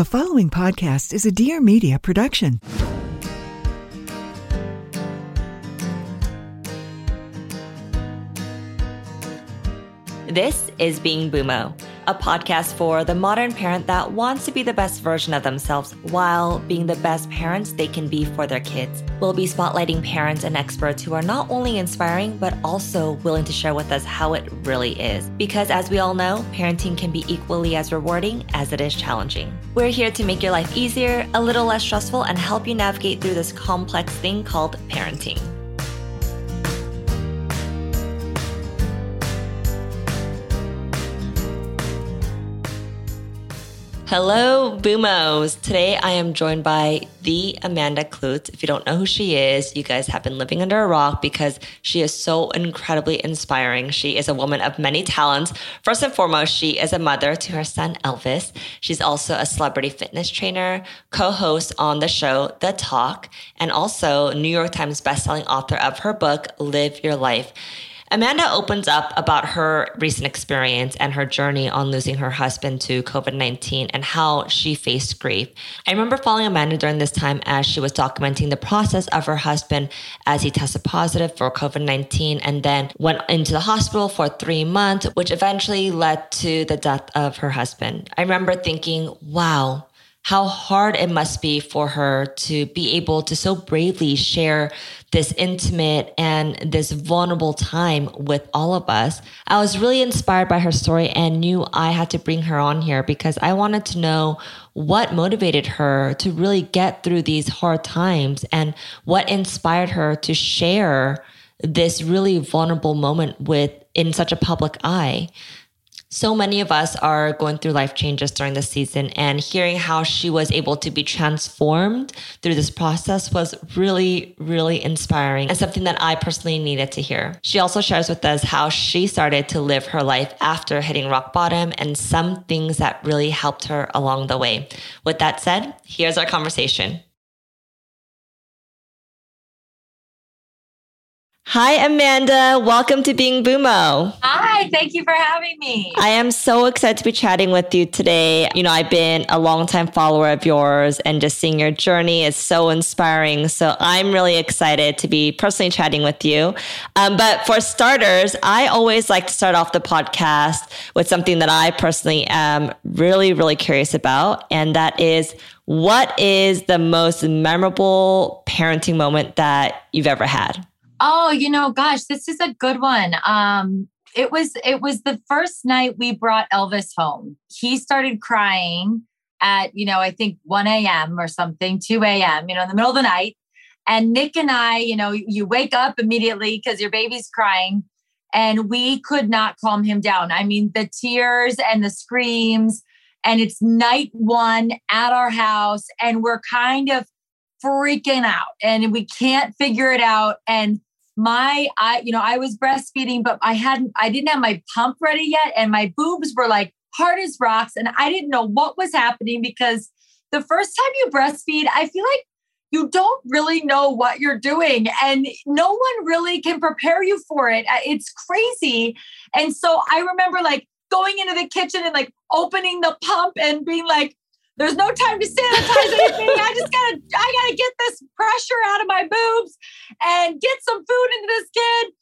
The following podcast is a Dear Media production. This is Being Bumo, a podcast for the modern parent that wants to be the best version of themselves while being the best parents they can be for their kids. We'll be spotlighting parents and experts who are not only inspiring, but also willing to share with us how it really is. Because as we all know, parenting can be equally as rewarding as it is challenging. We're here to make your life easier, a little less stressful, and help you navigate through this complex thing called parenting. Hello, Bumos. Today I am joined by the Amanda Kloots. If you don't know who she is, you guys have been living under a rock because she is so incredibly inspiring. She is a woman of many talents. First and foremost, she is a mother to her son Elvis. She's also a celebrity fitness trainer, co-host on the show The Talk, and also New York Times bestselling author of her book Live Your Life. Amanda opens up about her recent experience and her journey on losing her husband to COVID 19 and how she faced grief. I remember following Amanda during this time as she was documenting the process of her husband as he tested positive for COVID 19 and then went into the hospital for three months, which eventually led to the death of her husband. I remember thinking, wow, how hard it must be for her to be able to so bravely share this intimate and this vulnerable time with all of us. I was really inspired by her story and knew I had to bring her on here because I wanted to know what motivated her to really get through these hard times and what inspired her to share this really vulnerable moment with in such a public eye so many of us are going through life changes during this season and hearing how she was able to be transformed through this process was really really inspiring and something that I personally needed to hear. She also shares with us how she started to live her life after hitting rock bottom and some things that really helped her along the way. With that said, here's our conversation. Hi, Amanda. Welcome to Being Bumo. Hi, thank you for having me. I am so excited to be chatting with you today. You know, I've been a longtime follower of yours, and just seeing your journey is so inspiring. So I'm really excited to be personally chatting with you. Um, but for starters, I always like to start off the podcast with something that I personally am really, really curious about, and that is what is the most memorable parenting moment that you've ever had? Oh, you know, gosh, this is a good one. Um, it was it was the first night we brought Elvis home. He started crying at, you know, I think 1 a.m. or something, 2 a.m., you know, in the middle of the night. And Nick and I, you know, you wake up immediately because your baby's crying. And we could not calm him down. I mean, the tears and the screams. And it's night one at our house. And we're kind of freaking out and we can't figure it out. And my I you know I was breastfeeding but I hadn't I didn't have my pump ready yet and my boobs were like hard as rocks and I didn't know what was happening because the first time you breastfeed I feel like you don't really know what you're doing and no one really can prepare you for it. Uh, it's crazy. And so I remember like going into the kitchen and like opening the pump and being like there's no time to sanitize anything. I just gotta, I gotta get this pressure out of my boobs and get some food into this kid.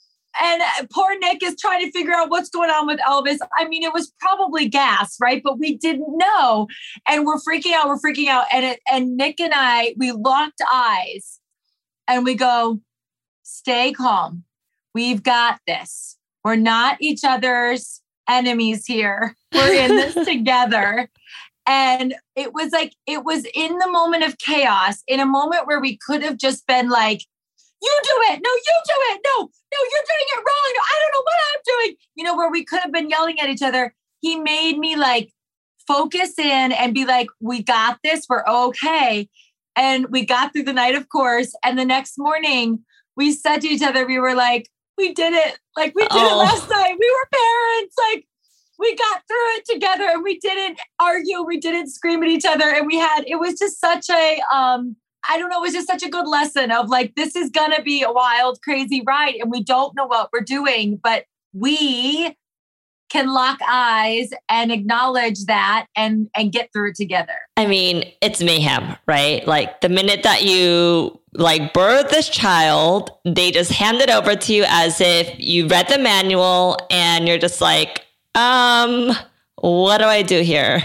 And uh, poor Nick is trying to figure out what's going on with Elvis. I mean, it was probably gas, right? But we didn't know. And we're freaking out, we're freaking out. And it, and Nick and I, we locked eyes and we go, stay calm. We've got this. We're not each other's enemies here. We're in this together. And it was like, it was in the moment of chaos, in a moment where we could have just been like, you do it. No, you do it. No, no, you're doing it wrong. No, I don't know what I'm doing. You know, where we could have been yelling at each other. He made me like focus in and be like, we got this. We're okay. And we got through the night, of course. And the next morning, we said to each other, we were like, we did it. Like we did oh. it last night. We were parents. Like we got through it together and we didn't argue we didn't scream at each other and we had it was just such a um I don't know, it was just such a good lesson of like, this is going to be a wild, crazy ride, and we don't know what we're doing, but we can lock eyes and acknowledge that and and get through it together. I mean, it's mayhem, right? Like the minute that you like birth this child, they just hand it over to you as if you read the manual and you're just like, um, what do I do here?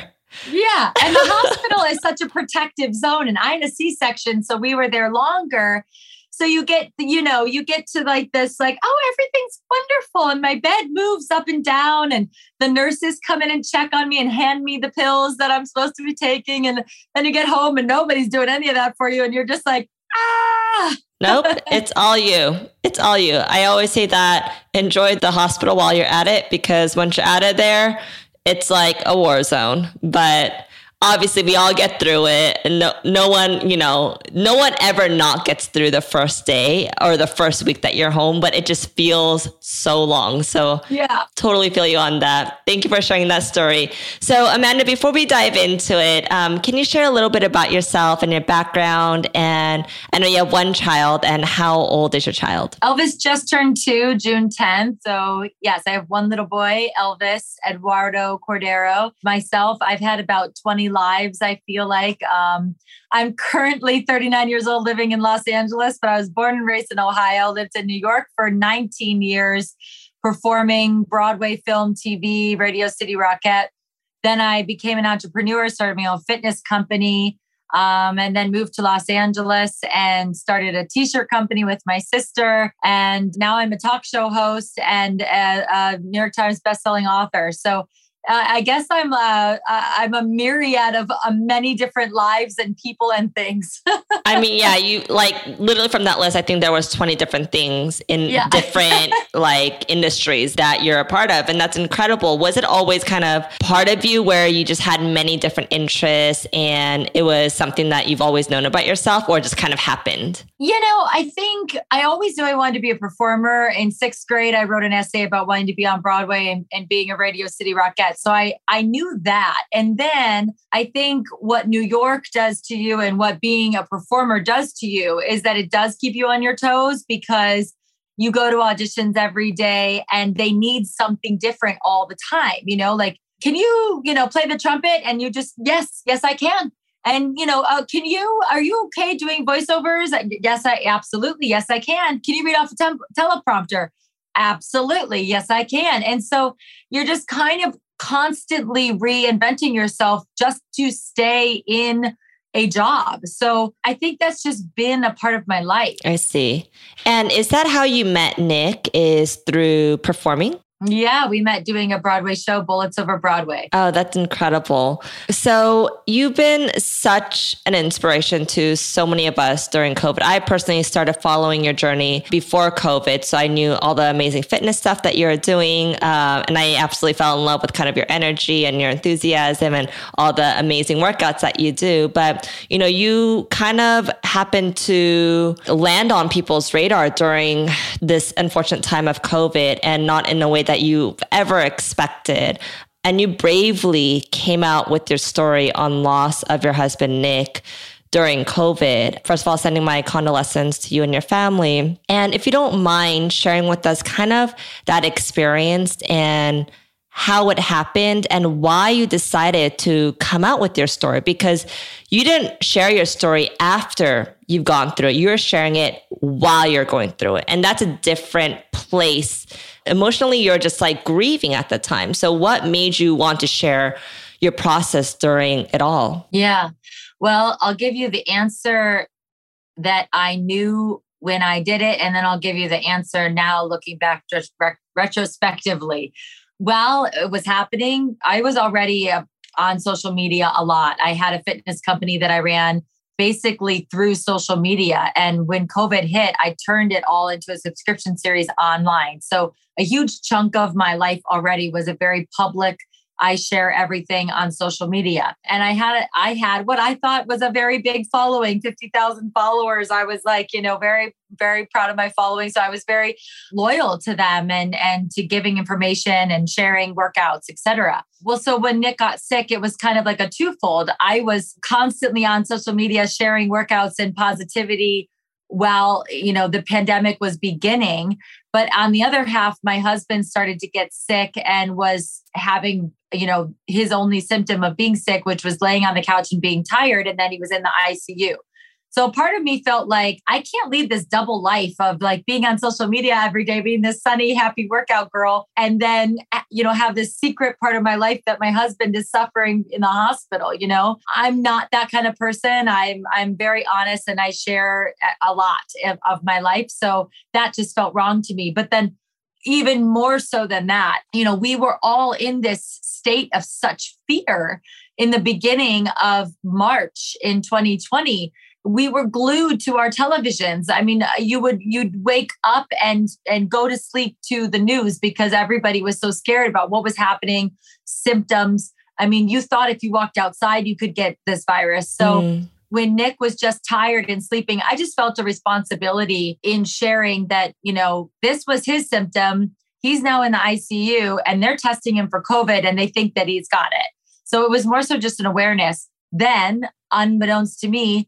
Yeah. And the hospital is such a protective zone. And I had a C section. So we were there longer. So you get, you know, you get to like this, like, oh, everything's wonderful. And my bed moves up and down. And the nurses come in and check on me and hand me the pills that I'm supposed to be taking. And then you get home and nobody's doing any of that for you. And you're just like, ah. nope, it's all you. It's all you. I always say that enjoy the hospital while you're at it because once you're out of there, it's like a war zone. But obviously we all get through it. And no, no one you know no one ever not gets through the first day or the first week that you're home but it just feels so long. So yeah. totally feel you on that. Thank you for sharing that story. So amanda before we dive into it um, can you share a little bit about yourself and your background? And i know you have one child and how old is your child? Elvis just turned two june 10th so yes i have one little boy elvis eduardo cordero. Myself i've had about 20 lives, I feel like. Um, I'm currently 39 years old living in Los Angeles, but I was born and raised in Ohio, lived in New York for 19 years, performing Broadway, film, TV, Radio City Rockette. Then I became an entrepreneur, started my own fitness company, um, and then moved to Los Angeles and started a t-shirt company with my sister. And now I'm a talk show host and a, a New York Times bestselling author. So uh, I guess I'm a, I'm a myriad of uh, many different lives and people and things. I mean, yeah, you like literally from that list. I think there was 20 different things in yeah. different like industries that you're a part of, and that's incredible. Was it always kind of part of you where you just had many different interests, and it was something that you've always known about yourself, or just kind of happened? You know, I think I always knew I wanted to be a performer. In sixth grade, I wrote an essay about wanting to be on Broadway and, and being a Radio City Rockette that. So I I knew that. And then I think what New York does to you and what being a performer does to you is that it does keep you on your toes because you go to auditions every day and they need something different all the time, you know, like can you, you know, play the trumpet and you just yes, yes I can. And you know, uh, can you? Are you okay doing voiceovers? Yes, I absolutely. Yes, I can. Can you read off a tem- teleprompter? Absolutely. Yes, I can. And so you're just kind of constantly reinventing yourself just to stay in a job. So I think that's just been a part of my life. I see. And is that how you met Nick is through performing? Yeah, we met doing a Broadway show, Bullets Over Broadway. Oh, that's incredible. So, you've been such an inspiration to so many of us during COVID. I personally started following your journey before COVID. So, I knew all the amazing fitness stuff that you're doing. Uh, and I absolutely fell in love with kind of your energy and your enthusiasm and all the amazing workouts that you do. But, you know, you kind of happened to land on people's radar during this unfortunate time of COVID and not in a way that that you've ever expected. And you bravely came out with your story on loss of your husband, Nick during COVID. First of all, sending my condolences to you and your family. And if you don't mind sharing with us kind of that experience and how it happened and why you decided to come out with your story because you didn't share your story after you've gone through it. You're sharing it while you're going through it. And that's a different place. Emotionally, you're just like grieving at the time. So, what made you want to share your process during it all? Yeah. Well, I'll give you the answer that I knew when I did it. And then I'll give you the answer now, looking back just re- retrospectively while it was happening, I was already uh, on social media a lot. I had a fitness company that I ran basically through social media. And when COVID hit, I turned it all into a subscription series online. So a huge chunk of my life already was a very public I share everything on social media. And I had I had what I thought was a very big following, 50,000 followers. I was like, you know, very very proud of my following, so I was very loyal to them and and to giving information and sharing workouts, etc. Well, so when Nick got sick, it was kind of like a twofold. I was constantly on social media sharing workouts and positivity while you know the pandemic was beginning. But on the other half my husband started to get sick and was having you know his only symptom of being sick which was laying on the couch and being tired and then he was in the ICU so part of me felt like I can't lead this double life of like being on social media every day, being this sunny, happy workout girl, and then, eh, you know, have this secret part of my life that my husband is suffering in the hospital. You know, I'm not that kind of person. I'm, I'm very honest and I share a lot of, of my life. So that just felt wrong to me. But then even more so than that, you know, we were all in this state of such fear in the beginning of March in 2020 we were glued to our televisions. I mean you would you'd wake up and and go to sleep to the news because everybody was so scared about what was happening symptoms. I mean you thought if you walked outside you could get this virus. So mm. when nick was just tired and sleeping i just felt a responsibility in sharing that you know this was his symptom. He's now in the icu and they're testing him for covid and they think that he's got it. So it was more so just an awareness. Then unbeknownst to me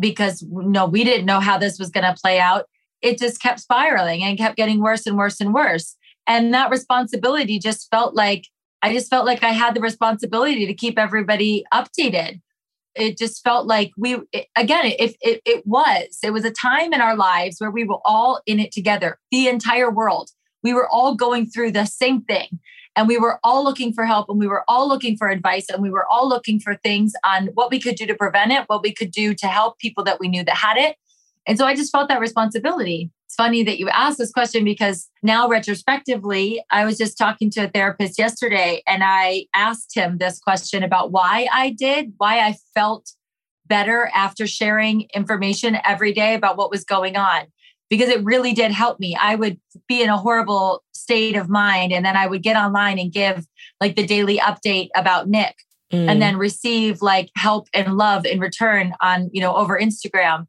because no, we didn't know how this was going to play out. It just kept spiraling and kept getting worse and worse and worse. And that responsibility just felt like I just felt like I had the responsibility to keep everybody updated. It just felt like we, it, again, it, it, it was, it was a time in our lives where we were all in it together, the entire world. We were all going through the same thing and we were all looking for help and we were all looking for advice and we were all looking for things on what we could do to prevent it, what we could do to help people that we knew that had it. And so I just felt that responsibility. It's funny that you asked this question because now, retrospectively, I was just talking to a therapist yesterday and I asked him this question about why I did, why I felt better after sharing information every day about what was going on because it really did help me. I would be in a horrible state of mind and then I would get online and give like the daily update about Nick mm. and then receive like help and love in return on, you know, over Instagram.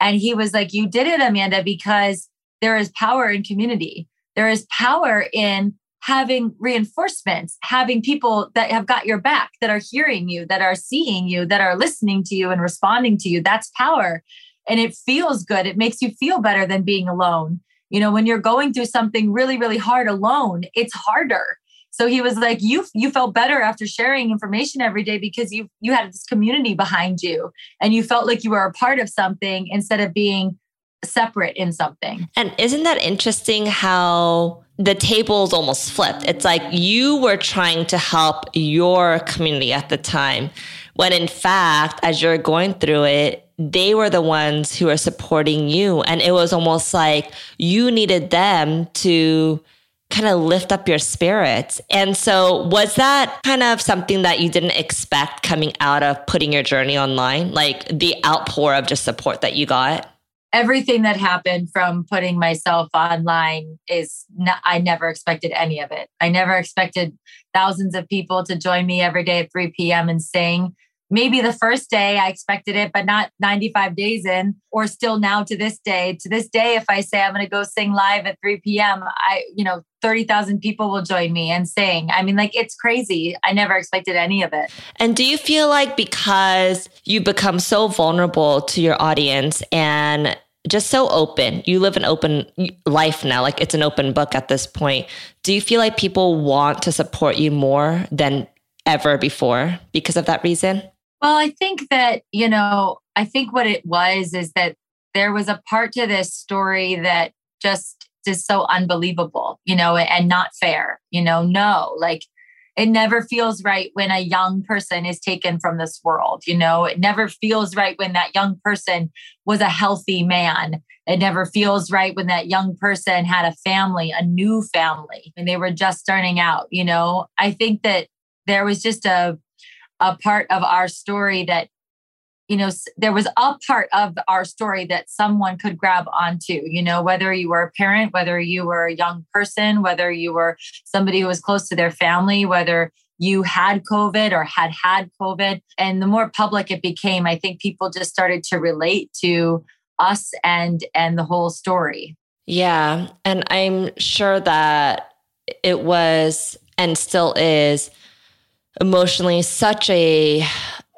And he was like, You did it, Amanda, because there is power in community. There is power in having reinforcements, having people that have got your back, that are hearing you, that are seeing you, that are listening to you and responding to you. That's power and it feels good. It makes you feel better than being alone. You know, when you're going through something really, really hard alone, it's harder. So he was like, "You you felt better after sharing information every day because you you had this community behind you, and you felt like you were a part of something instead of being separate in something." And isn't that interesting? How the tables almost flipped. It's like you were trying to help your community at the time, when in fact, as you're going through it, they were the ones who are supporting you. And it was almost like you needed them to kind of lift up your spirits. And so, was that kind of something that you didn't expect coming out of putting your journey online? Like the outpour of just support that you got? Everything that happened from putting myself online is not, I never expected any of it. I never expected thousands of people to join me every day at 3 p.m. and sing maybe the first day I expected it, but not 95 days in, or still now to this day. To this day, if I say I'm going to go sing live at 3 p.m., I, you know, 30,000 people will join me and sing. I mean, like, it's crazy. I never expected any of it. And do you feel like because you become so vulnerable to your audience and just so open. You live an open life now, like it's an open book at this point. Do you feel like people want to support you more than ever before because of that reason? Well, I think that, you know, I think what it was is that there was a part to this story that just is so unbelievable, you know, and not fair. You know, no, like it never feels right when a young person is taken from this world. You know, it never feels right when that young person was a healthy man. It never feels right when that young person had a family, a new family, and they were just starting out. You know, I think that there was just a a part of our story that you know there was a part of our story that someone could grab onto you know whether you were a parent whether you were a young person whether you were somebody who was close to their family whether you had covid or had had covid. And the more public it became i think people just started to relate to us and and the whole story. Yeah and i'm sure that it was and still is emotionally such a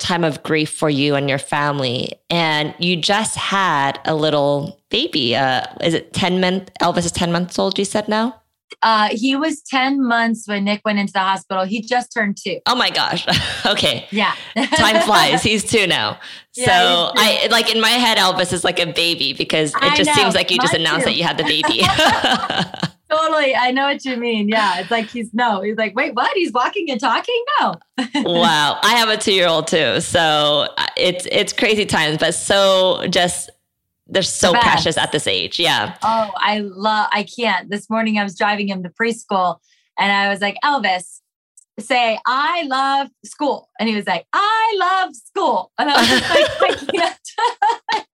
time of grief for you and your family. And you just had a little baby. Uh, is it 10 months? Elvis is 10 months old, you said now? Uh, he was 10 months when Nick went into the hospital. He just turned two. Oh my gosh. okay. Yeah. Time flies. He's two now. Yeah, so I like in my head, Elvis is like a baby because it I just know. seems like you Mine just announced too. that you had the baby. totally. I know what you mean. Yeah. It's like he's no, he's like, wait, what? He's walking and talking? No. wow. I have a two year old too. So uh, it's it's crazy times, but so just they're so the precious at this age. Yeah. Oh, I love I can't. This morning I was driving him to preschool and I was like, Elvis, say I love school. And he was like, I love school. And I was like, I can't.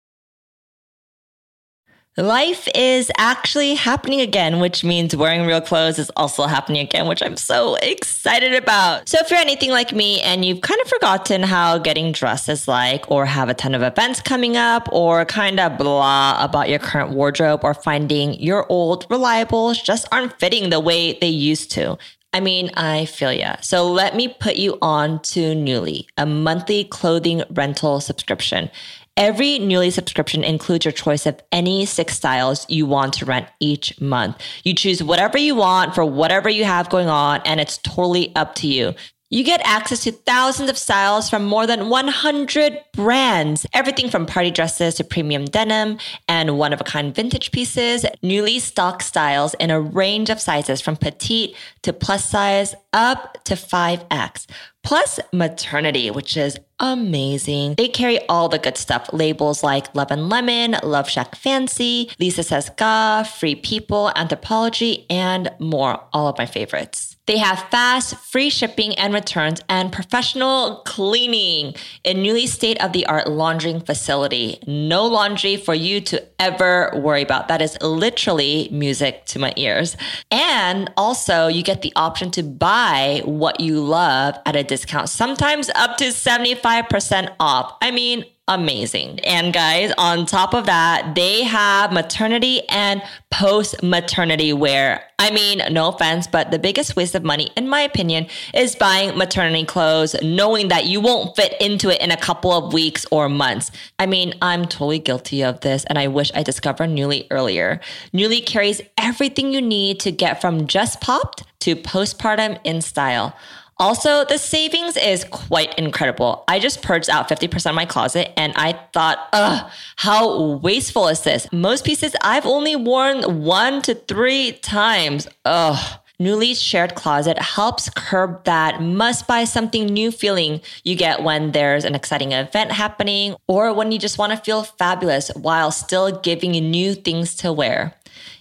Life is actually happening again, which means wearing real clothes is also happening again, which I'm so excited about. So, if you're anything like me and you've kind of forgotten how getting dressed is like, or have a ton of events coming up, or kind of blah about your current wardrobe, or finding your old reliables just aren't fitting the way they used to, I mean, I feel ya. So let me put you on to Nuuly, a monthly clothing rental subscription. Every Nuuly subscription includes your choice of any six styles you want to rent each month. You choose whatever you want for whatever you have going on, and it's totally up to you. You get access to thousands of styles from more than 100 brands. Everything from party dresses to premium denim and one of a kind vintage pieces. Nuuly stock styles in a range of sizes from petite to plus size up to 5X plus maternity, which is amazing. They carry all the good stuff labels like Love and Lemon, Love Shack Fancy, Lisa Says Gah, Free People, Anthropologie, and more. All of my favorites. They have fast, free shipping and returns and professional cleaning in Nuuly state of the art laundering facility. No laundry for you to ever worry about. That is literally music to my ears. And also, you get the option to buy what you love at a discount, sometimes up to 75% off. I mean, amazing. And guys, on top of that, they have maternity and post maternity wear. I mean, no offense, but the biggest waste of money, in my opinion, is buying maternity clothes, knowing that you won't fit into it in a couple of weeks or months. I mean, I'm totally guilty of this, and I wish I discovered Nuuly earlier. Nuuly carries everything you need to get from just popped to postpartum in style. Also, the savings is quite incredible. I just purged out 50% of my closet and I thought, ugh, how wasteful is this? Most pieces I've only worn one to three times. Ugh. Nuuly's shared closet helps curb that must buy something new feeling you get when there's an exciting event happening or when you just want to feel fabulous while still giving you new things to wear.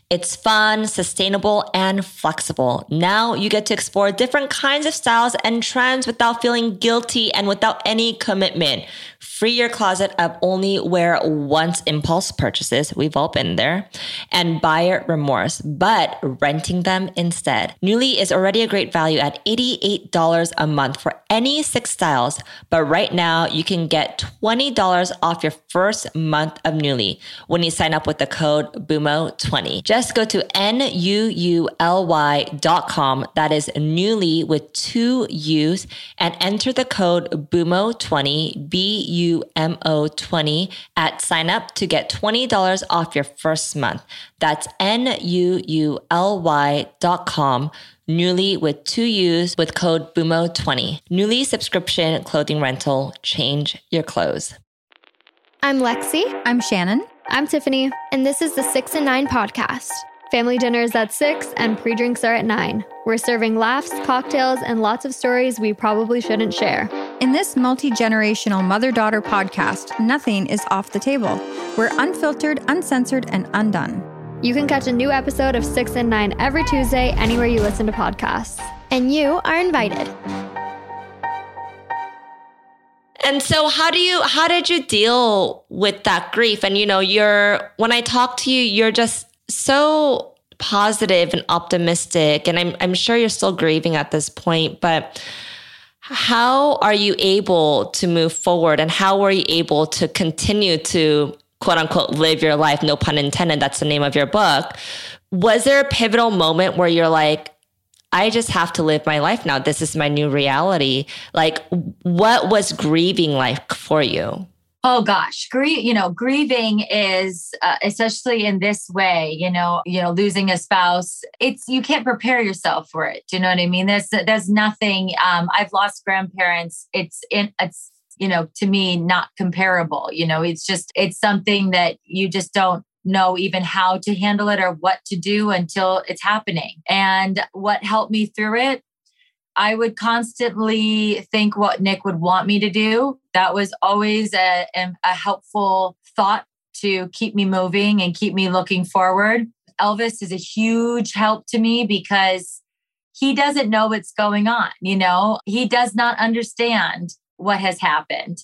It's fun, sustainable, and flexible. Now you get to explore different kinds of styles and trends without feeling guilty and without any commitment. Free your closet of only wear once impulse purchases. We've all been there. And buyer remorse, but renting them instead. Nuuly is already a great value at $88 a month for any six styles. But right now you can get $20 off your first month of Nuuly when you sign up with the code BUMO20. Just go to N-U-U-L-Y.com. That is Nuuly with two U's and enter the code BUMO20, B-U NUMO20 at sign up to get $20 off your first month. That's N-U-U-L-Y dot com. Nuuly with two U's with code BUMO20. Nuuly subscription clothing rental. Change your clothes. I'm Lexi. I'm Shannon. I'm Tiffany. And this is the 6 and 9 podcast. Family dinner is at 6 and pre drinks are at 9. We're serving laughs, cocktails, and lots of stories we probably shouldn't share. In this multi generational mother daughter podcast, nothing is off the table. We're unfiltered, uncensored, and undone. You can catch a new episode of 6 and 9 every Tuesday anywhere you listen to podcasts. And you are invited. And so how do you how did you deal with that grief? And you know, you're when I talk to you, you're just so positive and optimistic. And I'm, I'm sure you're still grieving at this point, but how are you able to move forward and how are you able to continue to quote unquote live your life? No pun intended. That's the name of your book. Was there a pivotal moment where you're like, I just have to live my life now. This is my new reality. Like, what was grieving like for you? Oh gosh, grief, you know, grieving is uh, especially in this way, you know, you know, losing a spouse, it's you can't prepare yourself for it. Do you know what I mean? There's there's nothing um I've lost grandparents. It's in it's you know, to me not comparable. You know, it's just it's something that you just don't know even how to handle it or what to do until it's happening. And what helped me through it I would constantly think what Nick would want me to do. That was always a, a helpful thought to keep me moving and keep me looking forward. Elvis is a huge help to me because he doesn't know what's going on. You know, he does not understand what has happened.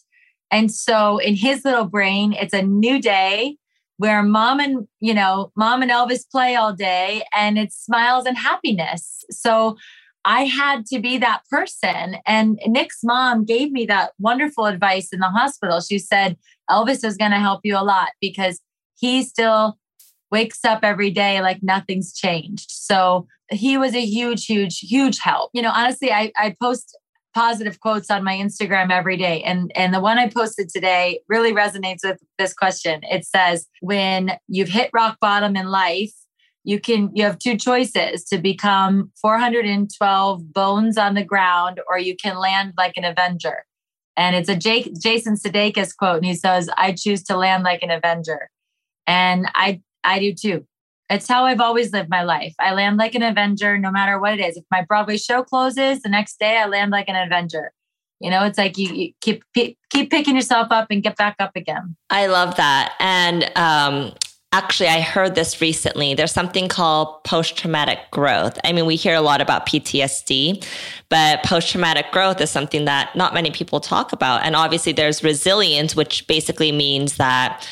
And so in his little brain, it's a new day where mom and, you know, mom and Elvis play all day and it's smiles and happiness. So I had to be that person. And Nick's mom gave me that wonderful advice in the hospital. She said, Elvis is going to help you a lot because he still wakes up every day like nothing's changed. So he was a huge, huge, huge help. You know, honestly, I, I post positive quotes on my Instagram every day. And, and the one I posted today really resonates with this question. It says, when you've hit rock bottom in life, you can you have two choices to become 412 bones on the ground or you can land like an avenger. And it's a Jake, jason sudeikis quote and he says i choose to land like an avenger. And i i do too. It's how i've always lived my life. I land like an avenger no matter what it is. If my broadway show closes the next day i land like an avenger. You know it's like you, you keep keep picking yourself up and get back up again. I love that. And um actually i heard this recently. There's something called post-traumatic growth. I mean we hear a lot about ptsd but post-traumatic growth is something that not many people talk about. And obviously there's resilience which basically means that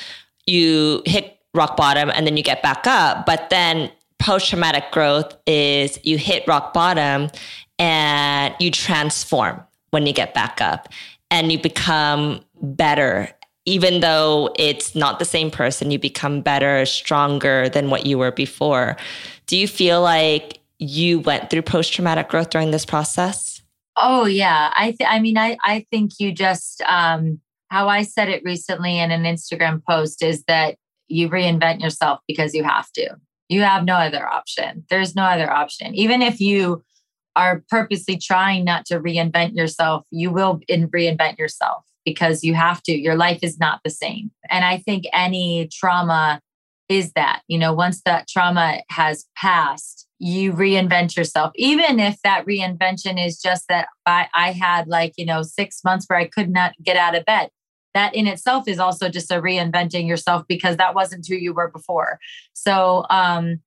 you hit rock bottom and then you get back up. But then post-traumatic growth is you hit rock bottom and you transform when you get back up and you become better even though it's not the same person, you become better, stronger than what you were before. Do you feel like you went through post traumatic growth during this process? Oh yeah, I th- I mean I I think you just um how I said it recently in an Instagram post is that you reinvent yourself because you have to. You have no other option. There's no other option. Even if you are purposely trying not to reinvent yourself, you will in reinvent yourself because you have to. Your life is not the same. And I think any trauma is that, you know, once that trauma has passed, you reinvent yourself. Even if that reinvention is just that I, I had like, you know, six months where I could not get out of bed. That in itself is also just a reinventing yourself because that wasn't who you were before. So, um,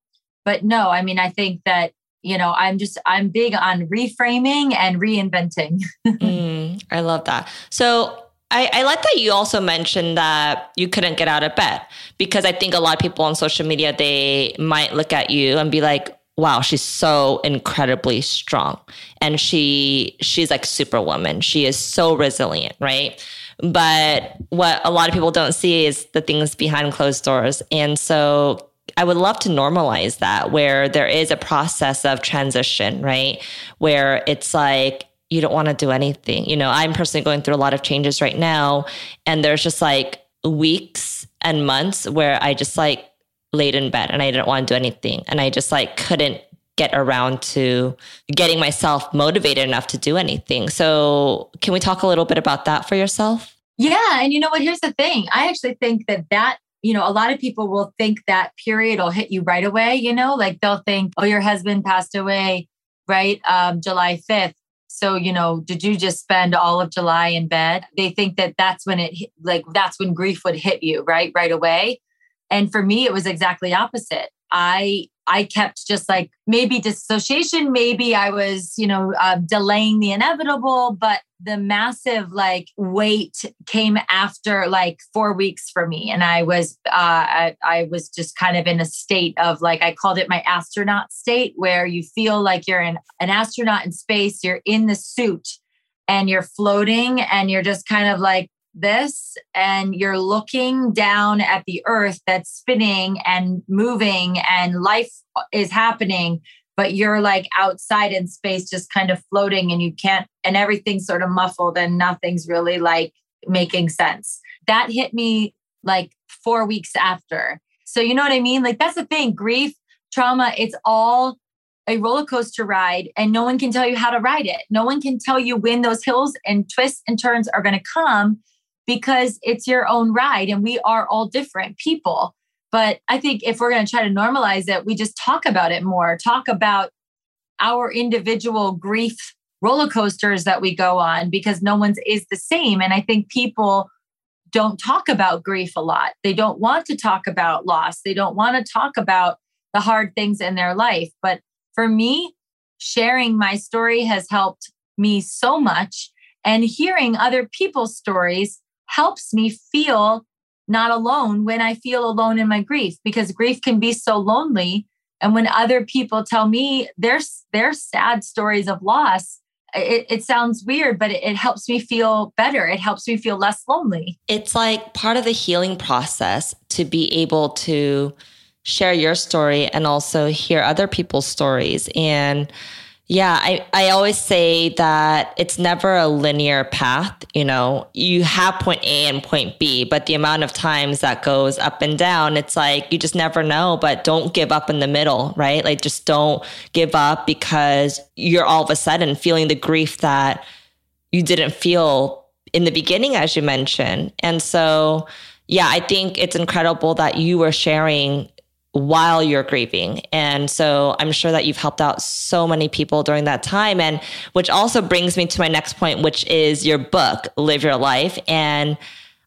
but no, I mean, I think that you know i'm just i'm big on reframing and reinventing mm, i love that so I, I like that you also mentioned that you couldn't get out of bed because I think a lot of people on social media they might look at you and be like, wow, she's so incredibly strong. And she she's like superwoman. She is so resilient, right? But what a lot of people don't see is the things behind closed doors. And so I would love to normalize that where there is a process of transition, right? Where it's like you don't want to do anything. You know, I'm personally going through a lot of changes right now. And there's just like weeks and months where I just like laid in bed and I didn't want to do anything. And I just like couldn't get around to getting myself motivated enough to do anything. So, can we talk a little bit about that for yourself? Yeah. And you know what? Here's the thing I actually think that that you know, a lot of people will think that period will hit you right away, you know, like they'll think, oh, your husband passed away, right? Um, July 5th. So, you know, did you just spend all of July in bed? They think that that's when it, like, that's when grief would hit you, right? Right away. And for me, it was exactly opposite. I I kept just like maybe dissociation, maybe I was, you know, uh, delaying the inevitable, but the massive like weight came after like four weeks for me. And I was, uh, I, I was just kind of in a state of like, I called it my astronaut state, where you feel like you're in an astronaut in space, you're in the suit and you're floating and you're just kind of like this and you're looking down at the earth that's spinning and moving and life is happening but you're like outside in space, just kind of floating and you can't, and everything's sort of muffled and nothing's really like making sense. That hit me like four weeks after. So, you know what I mean? Like, that's the thing grief, trauma, it's all a roller coaster ride, and no one can tell you how to ride it. No one can tell you when those hills and twists and turns are going to come because it's your own ride and we are all different people. But I think if we're going to try to normalize it, we just talk about it more, talk about our individual grief roller coasters that we go on because no one's is the same. And I think people don't talk about grief a lot. They don't want to talk about loss. They don't want to talk about the hard things in their life. But for me, sharing my story has helped me so much. And hearing other people's stories helps me feel not alone when I feel alone in my grief because grief can be so lonely. And when other people tell me their, their sad stories of loss, it, it sounds weird, but it, it helps me feel better. It helps me feel less lonely. It's like part of the healing process to be able to share your story and also hear other people's stories. And yeah, I, I always say that it's never a linear path. You know, you have point A and point B, but the amount of times that goes up and down, it's like you just never know. But don't give up in the middle, right? Like just don't give up because you're all of a sudden feeling the grief that you didn't feel in the beginning, as you mentioned. And so, yeah, I think it's incredible that you were sharing while you're grieving. And so I'm sure that you've helped out so many people during that time. And which also brings me to my next point, which is your book, Live Your Life. And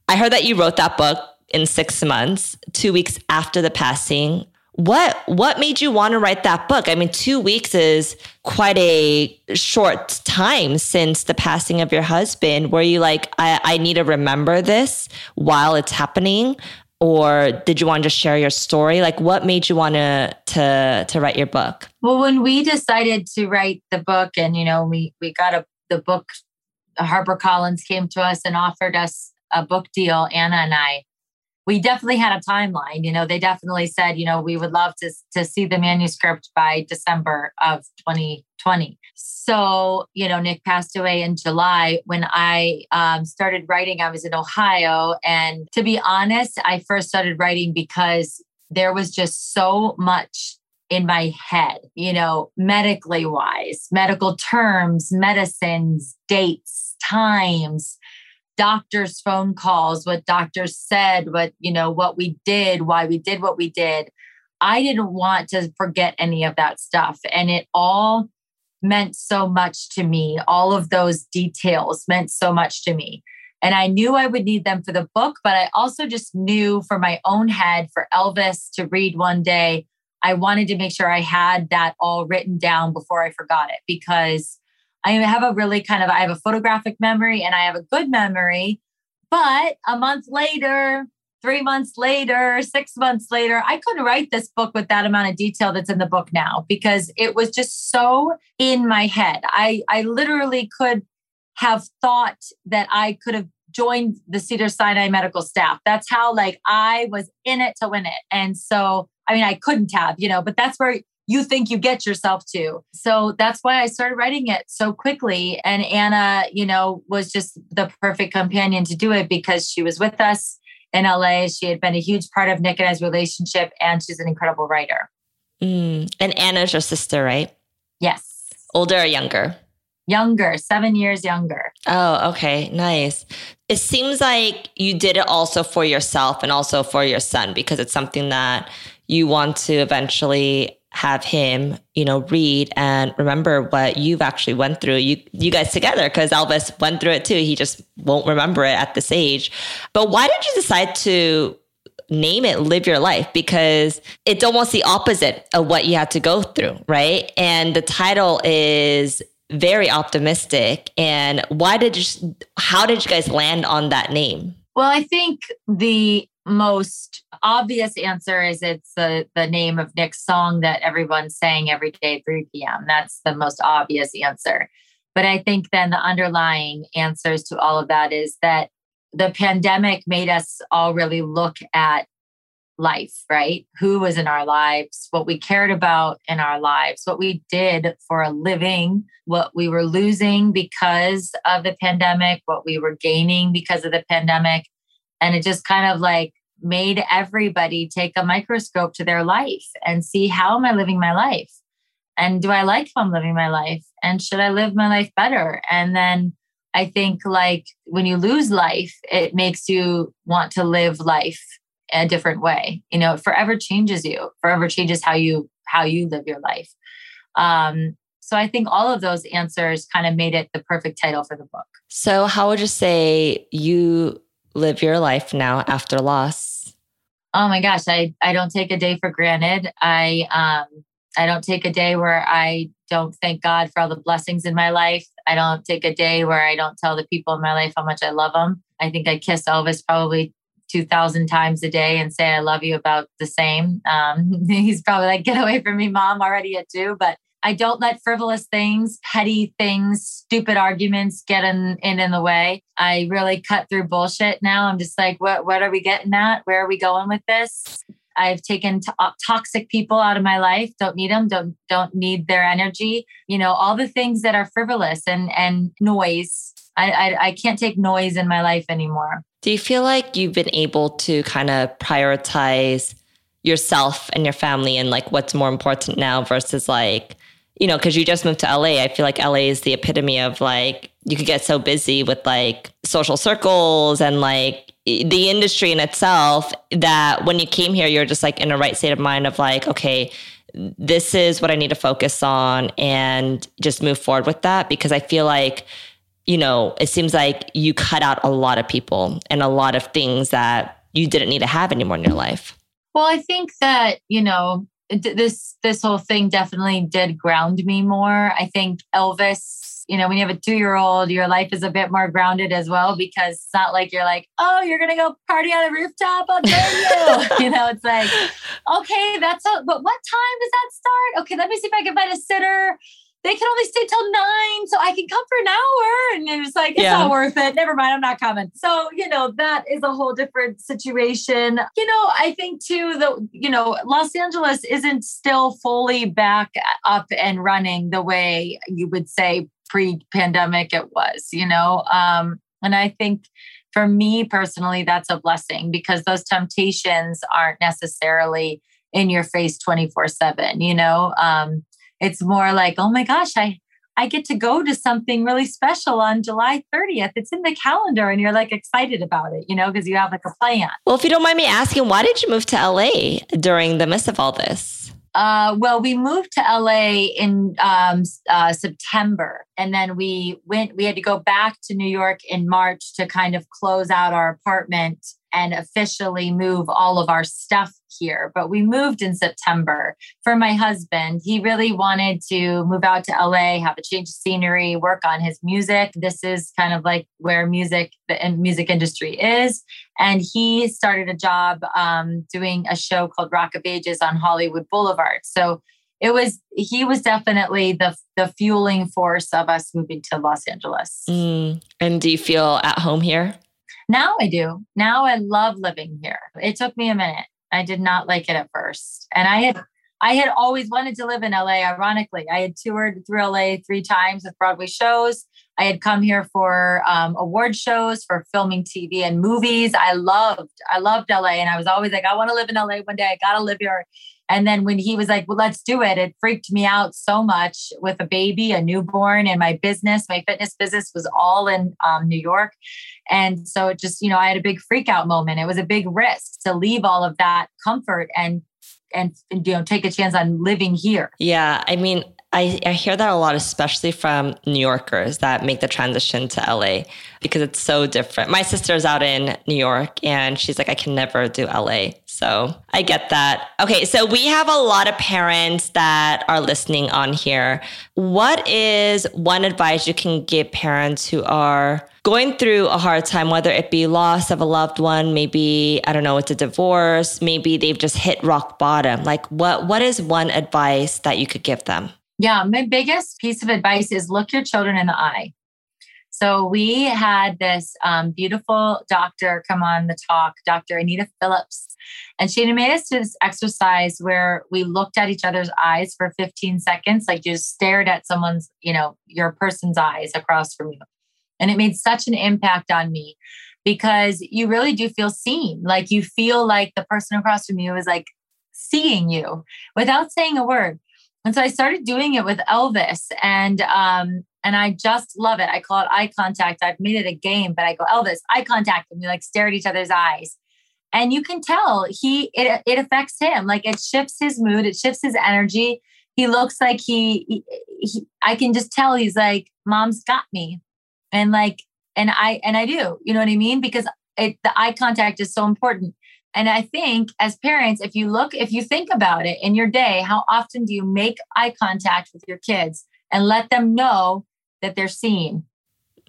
I heard that you wrote that book in six months, two weeks after the passing. What what made you want to write that book? I mean, two weeks is quite a short time since the passing of your husband. Were you like, I, I need to remember this while it's happening? Or did you want to just share your story? Like what made you want to to to write your book? Well when we decided to write the book and you know we we got a the book harper collins came to us and offered us a book deal anna and i we definitely had a timeline you know they definitely said you know we would love to to see the manuscript by december of 2020 so, you know, Nick passed away in July. When I um, started writing, I was in Ohio. And to be honest, I first started writing because there was just so much in my head, you know, medically wise, medical terms, medicines, dates, times, doctors' phone calls, what doctors said, what, you know, what we did, why we did what we did. I didn't want to forget any of that stuff. And it all meant so much to me. All of those details meant so much to me. And I knew I would need them for the book, but I also just knew for my own head, for Elvis to read one day, I wanted to make sure I had that all written down before I forgot it because I have a really kind of I have a photographic memory and I have a good memory. But a month later, three months later, six months later, I couldn't write this book with that amount of detail that's in the book now because it was just so in my head. I, I literally could have thought that I could have joined the Cedar Sinai medical staff. That's how like I was in it to win it. And so, I mean, I couldn't have, you know, but that's where you think you get yourself to. So that's why I started writing it so quickly. And Anna, you know, was just the perfect companion to do it because she was with us in LA. She had been a huge part of Nick and I's relationship, and she's an incredible writer. Mm. And Anna's your sister, right? Yes. Older or younger? Younger, seven years younger. Oh, okay. Nice. It seems like you did it also for yourself and also for your son because it's something that you want to eventually have him, you know, read and remember what you've actually went through. You you guys together because Elvis went through it too. He just won't remember it at this age. But why did you decide to name it live your life because it's almost the opposite of what you had to go through, right? And the title is very optimistic. And why did you how did you guys land on that name? Well, I think the most obvious answer is it's the, the name of Nick's song that everyone's saying every day at 3 p.m. That's the most obvious answer. But I think then the underlying answers to all of that is that the pandemic made us all really look at life, right? Who was in our lives, what we cared about in our lives, what we did for a living, what we were losing because of the pandemic, what we were gaining because of the pandemic. And it just kind of like made everybody take a microscope to their life and see how am I living my life? And do I like how I'm living my life? And should I live my life better? And then I think like when you lose life, it makes you want to live life a different way. You know, it forever changes you, forever changes how you how you live your life. Um, so I think all of those answers kind of made it the perfect title for the book. So how would you say you live your life now after loss? Oh my gosh, I I don't take a day for granted. I um I don't take a day where I don't thank God for all the blessings in my life. I don't take a day where I don't tell the people in my life how much I love them. I think I kiss Elvis probably 2,000 times a day and say, I love you about the same. Um, he's probably like, get away from me, mom, already at two. But I don't let frivolous things, petty things, stupid arguments get in, in in the way. I really cut through bullshit now. I'm just like, what what are we getting at? Where are we going with this? I've taken to- uh, toxic people out of my life. Don't need them. Don't don't need their energy. You know, all the things that are frivolous and and noise. I, I, I can't take noise in my life anymore. Do you feel like you've been able to kind of prioritize yourself and your family and like what's more important now versus like you know, because you just moved to LA. I feel like LA is the epitome of like, you could get so busy with like social circles and like the industry in itself that when you came here, you're just like in a right state of mind of like, okay, this is what I need to focus on and just move forward with that. Because I feel like, you know, it seems like you cut out a lot of people and a lot of things that you didn't need to have anymore in your life. Well, I think that, you know, this this whole thing definitely did ground me more. I think Elvis, you know, when you have a two year old, your life is a bit more grounded as well because it's not like you're like, oh, you're gonna go party on a rooftop. I'll tell you. you know, it's like, okay, that's a, but what time does that start? Okay, let me see if I can find a sitter they can only stay till nine, I can come for an hour. And it was like, it's yeah. not worth it. Never mind, I'm not coming. So, you know, that is a whole different situation. You know, I think too, the, you know, Los Angeles isn't still fully back up and running the way you would say pre-pandemic it was, you know. Um, and I think for me personally, that's a blessing because those temptations aren't necessarily in your face 24 7 you know um it's more like, oh my gosh, I I get to go to something really special on July 30th. It's in the calendar and you're like excited about it, you know, because you have like a plan. Well, if you don't mind me asking, why did you move to LA during the midst of all this? Uh, well, we moved to LA in um, uh, September, and then we went. We had to go back to New York in March to kind of close out our apartment and officially move all of our stuff here. But we moved in September for my husband. He really wanted to move out to LA, have a change of scenery, work on his music. This is kind of like where music, the music industry is. And he started a job um, doing a show called Rock of Ages on Hollywood Boulevard. So it was he was definitely the the fueling force of us moving to Los Angeles. Mm. And do you feel at home here? Now I do. Now I love living here. It took me a minute. I did not like it at first. And I had I had always wanted to live in LA, ironically. I had toured through LA three times with Broadway shows. I had come here for um, award shows, for filming TV and movies. I loved, I loved LA. And I was always like, I want to live in LA one day. I got to live here. And then when he was like, well, let's do it, it freaked me out so much with a baby, a newborn, and my business, my fitness business was all in um, New York. And so it just, you know, I had a big freak out moment. It was a big risk to leave all of that comfort and and you know take a chance on living here. Yeah, I mean, I, I hear that a lot, especially from New Yorkers that make the transition to LA because it's so different. My sister's out in New York and she's like, I can never do LA. So I get that. Okay, so we have a lot of parents that are listening on here. What is one advice you can give parents who are going through a hard time, whether it be loss of a loved one, maybe, I don't know, it's a divorce, maybe they've just hit rock bottom. Like what what is one advice that you could give them? Yeah, my biggest piece of advice is look your children in the eye. So we had this um, beautiful doctor come on the talk, Dr. Anita Phillips, and she made us do this exercise where we looked at each other's eyes for 15 seconds, like just stared at someone's, you know, your person's eyes across from you. And it made such an impact on me because you really do feel seen. Like you feel like the person across from you is like seeing you without saying a word. And so I started doing it with Elvis and um and I just love it. I call it eye contact. I've made it a game, but I go Elvis, eye contact and we like stare at each other's eyes. And you can tell he it it affects him. Like it shifts his mood, it shifts his energy. He looks like he, he, he I can just tell he's like mom's got me. And like and I and I do, you know what I mean? Because it, the eye contact is so important. And I think as parents, if you look, if you think about it in your day, how often do you make eye contact with your kids and let them know that they're seen?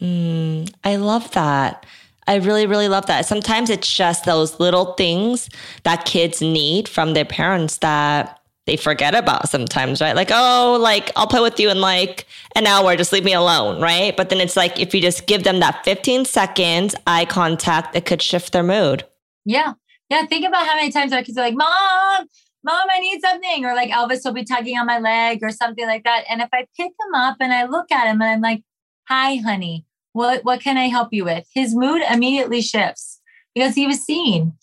Mm, I love that. I really, really love that. Sometimes it's just those little things that kids need from their parents that they forget about sometimes, right? Like, oh, like I'll play with you in like an hour, just leave me alone, right? But then it's like if you just give them that 15 seconds eye contact, it could shift their mood. Yeah. Yeah. Think about how many times our kids are like, Mom, Mom, I need something. Or like Elvis will be tugging on my leg or something like that. And if I pick him up and I look at him and I'm like, Hi, honey, what, what can I help you with? His mood immediately shifts because he was seen.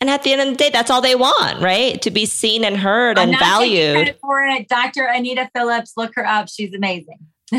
And at the end of the day, that's all they want, right? To be seen and heard I'm and valued. for it. Dr. Anita Phillips, look her up. She's amazing.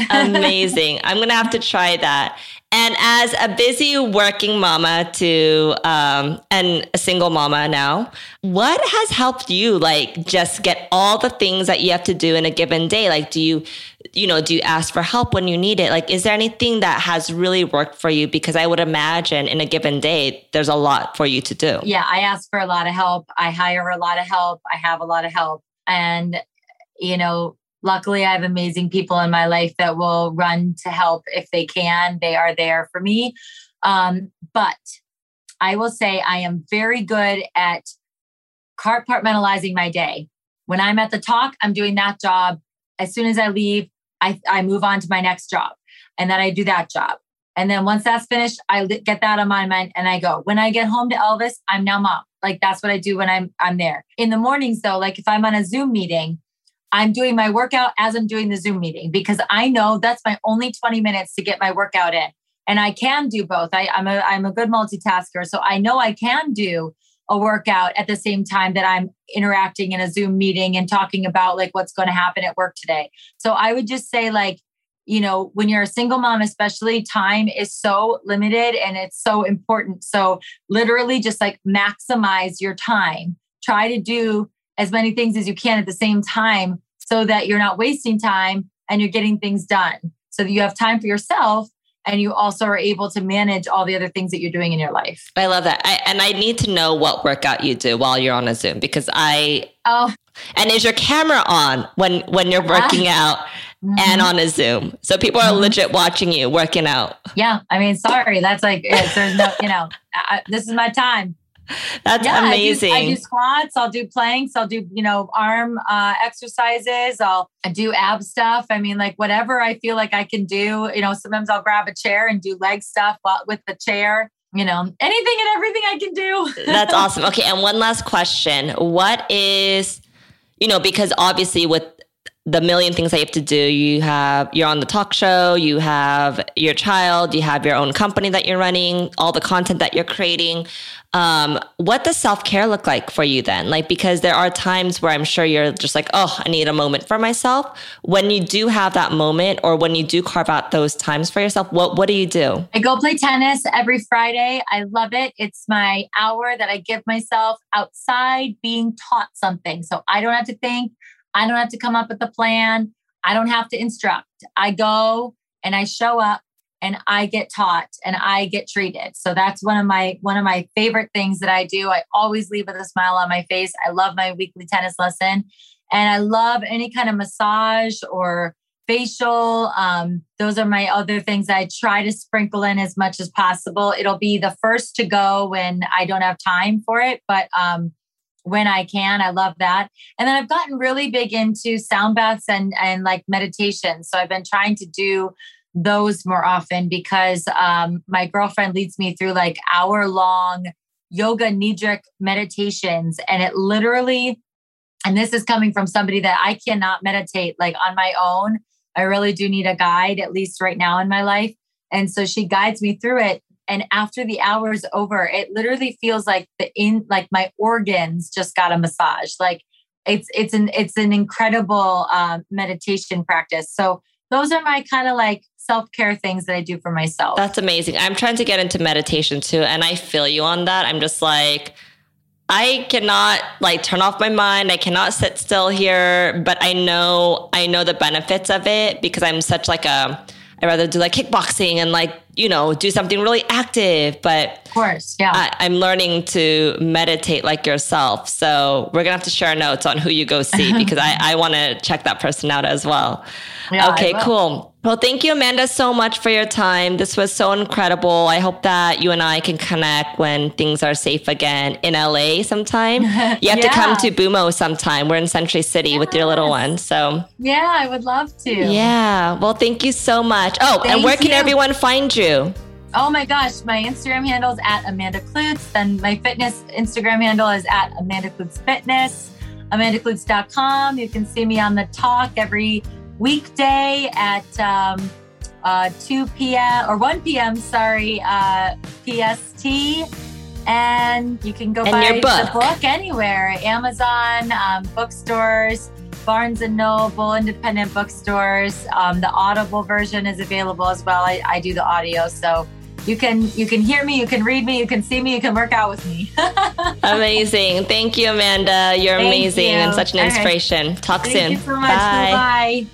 Amazing. I'm going to have to try that. And as a busy working mama to um, and a single mama now, what has helped you like just get all the things that you have to do in a given day? Like, do you, you know, do you ask for help when you need it? Like, is there anything that has really worked for you? Because I would imagine in a given day, there's a lot for you to do. Yeah, I ask for a lot of help. I hire a lot of help. I have a lot of help. And, you know, luckily i have amazing people in my life that will run to help if they can. They are there for me. Um, but i will say i am very good at compartmentalizing my day. When i'm at the talk i'm doing that job. As soon as i leave i, I move on to my next job and then i do that job. And then once that's finished i get that on my mind and i go. When i get home to elvis i'm now mom. Like that's what i do when i'm i'm there. In the mornings though like if i'm on a zoom meeting I'm doing my workout as I'm doing the Zoom meeting because I know that's my only 20 minutes to get my workout in. And I can do both. I, am a I'm a good multitasker. So I know I can do a workout at the same time that I'm interacting in a Zoom meeting and talking about like what's going to happen at work today. So I would just say like, you know, when you're a single mom, especially time is so limited and it's so important. So literally just like maximize your time. Try to do as many things as you can at the same time so that you're not wasting time and you're getting things done so that you have time for yourself and you also are able to manage all the other things that you're doing in your life. I love that. I, and I need to know what workout you do while you're on a Zoom because I Oh. And is your camera on when when you're working out mm-hmm. and on a Zoom? So people are mm-hmm. legit watching you working out. Yeah, I mean, sorry, that's like there's no, you know, I, this is my time. That's yeah, amazing. I do, I do, squats. I'll do planks. I'll do, you know, arm uh, exercises. I'll do ab stuff. I mean, like whatever I feel like I can do. You know, sometimes I'll grab a chair and do leg stuff with the chair. You know, anything and everything I can do. That's awesome. Okay. And one last question. What is, you know, because obviously with the million things that you have to do. You have you're on the talk show, you have your child, you have your own company that you're running, all the content that you're creating. Um, what does self care look like for you then? Like because there are times where I'm sure you're just like, oh, I need a moment for myself. When you do have that moment, or when you do carve out those times for yourself, what what do you do? I go play tennis every Friday. I love it. It's my hour that I give myself outside being taught something, so I don't have to think. I don't have to come up with a plan. I don't have to instruct. I go and I show up and I get taught and I get treated. So that's one of my one of my favorite things that I do. I always leave with a smile on my face. I love my weekly tennis lesson and I love any kind of massage or facial. Um, those are my other things I try to sprinkle in as much as possible. It'll be the first to go when I don't have time for it, but um, when I can. I love that. And then I've gotten really big into sound baths and and like meditation. So I've been trying to do those more often because um, my girlfriend leads me through like hour long yoga nidra meditations. And it literally, and this is coming from somebody that I cannot meditate like on my own. I really do need a guide, at least right now in my life. And so she guides me through it. And after the hour is over, it literally feels like the in like my organs just got a massage. Like it's it's an it's an incredible um, meditation practice. So those are my kind of like self care things that I do for myself. That's amazing. I'm trying to get into meditation too, and I feel you on that. I'm just like. I cannot like turn off my mind. I cannot sit still here, but I know I know the benefits of it because I'm such like a I'd rather do like kickboxing and like, you know, do something really active. But of course, yeah. I, am learning to meditate like yourself. So we're gonna have to share notes on who you go see because I, I wanna check that person out as well. Yeah, okay, cool. Well, thank you, Amanda, so much for your time. This was so incredible. I hope that you and I can connect when things are safe again in LA sometime. You have yeah. to come to BUMO sometime. We're in Century City yes. with your little one. So, yeah, I would love to. Yeah. Well, thank you so much. Oh, thank and where can you. everyone find you? Oh my gosh, my Instagram handle is at Amanda Kloots. Then my fitness Instagram handle is at Amanda Kloots Fitness. AmandaKloots.com. You can see me on the talk every weekday at um, uh, 2 p.m. or 1 p.m. Sorry, uh, PST. And you can go and buy book. the book anywhere Amazon, um, bookstores, Barnes and Noble, independent bookstores. Um, the Audible version is available as well. I, I do the audio. So you can you can hear me, you can read me, you can see me, you can work out with me. amazing. Thank you, Amanda. You're Thank amazing you. and such an inspiration. Right. Talk Thank soon. Thank you so much. Bye. Bye.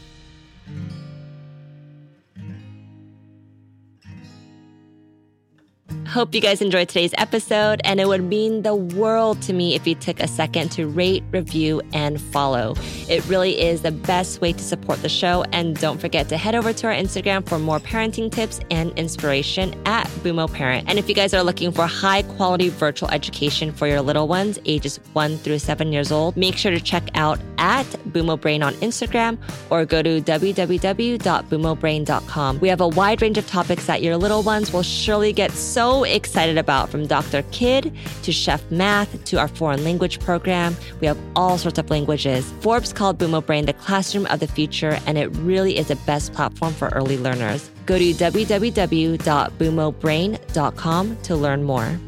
Hope you guys enjoyed today's episode, and it would mean the world to me if you took a second to rate, review, and follow. It really is the best way to support the show. And don't forget to head over to our Instagram for more parenting tips and inspiration at Bumo Parent. And if you guys are looking for high quality virtual education for your little ones, ages one through seven years old, make sure to check out at Bumo Brain on Instagram or go to www.bumobrain.com. We have a wide range of topics that your little ones will surely get so excited about from Dr. Kid to Chef Math to our foreign language program. We have all sorts of languages. Forbes called Bumo Brain the classroom of the future, and it really is the best platform for early learners. Go to www.bumobrain.com to learn more.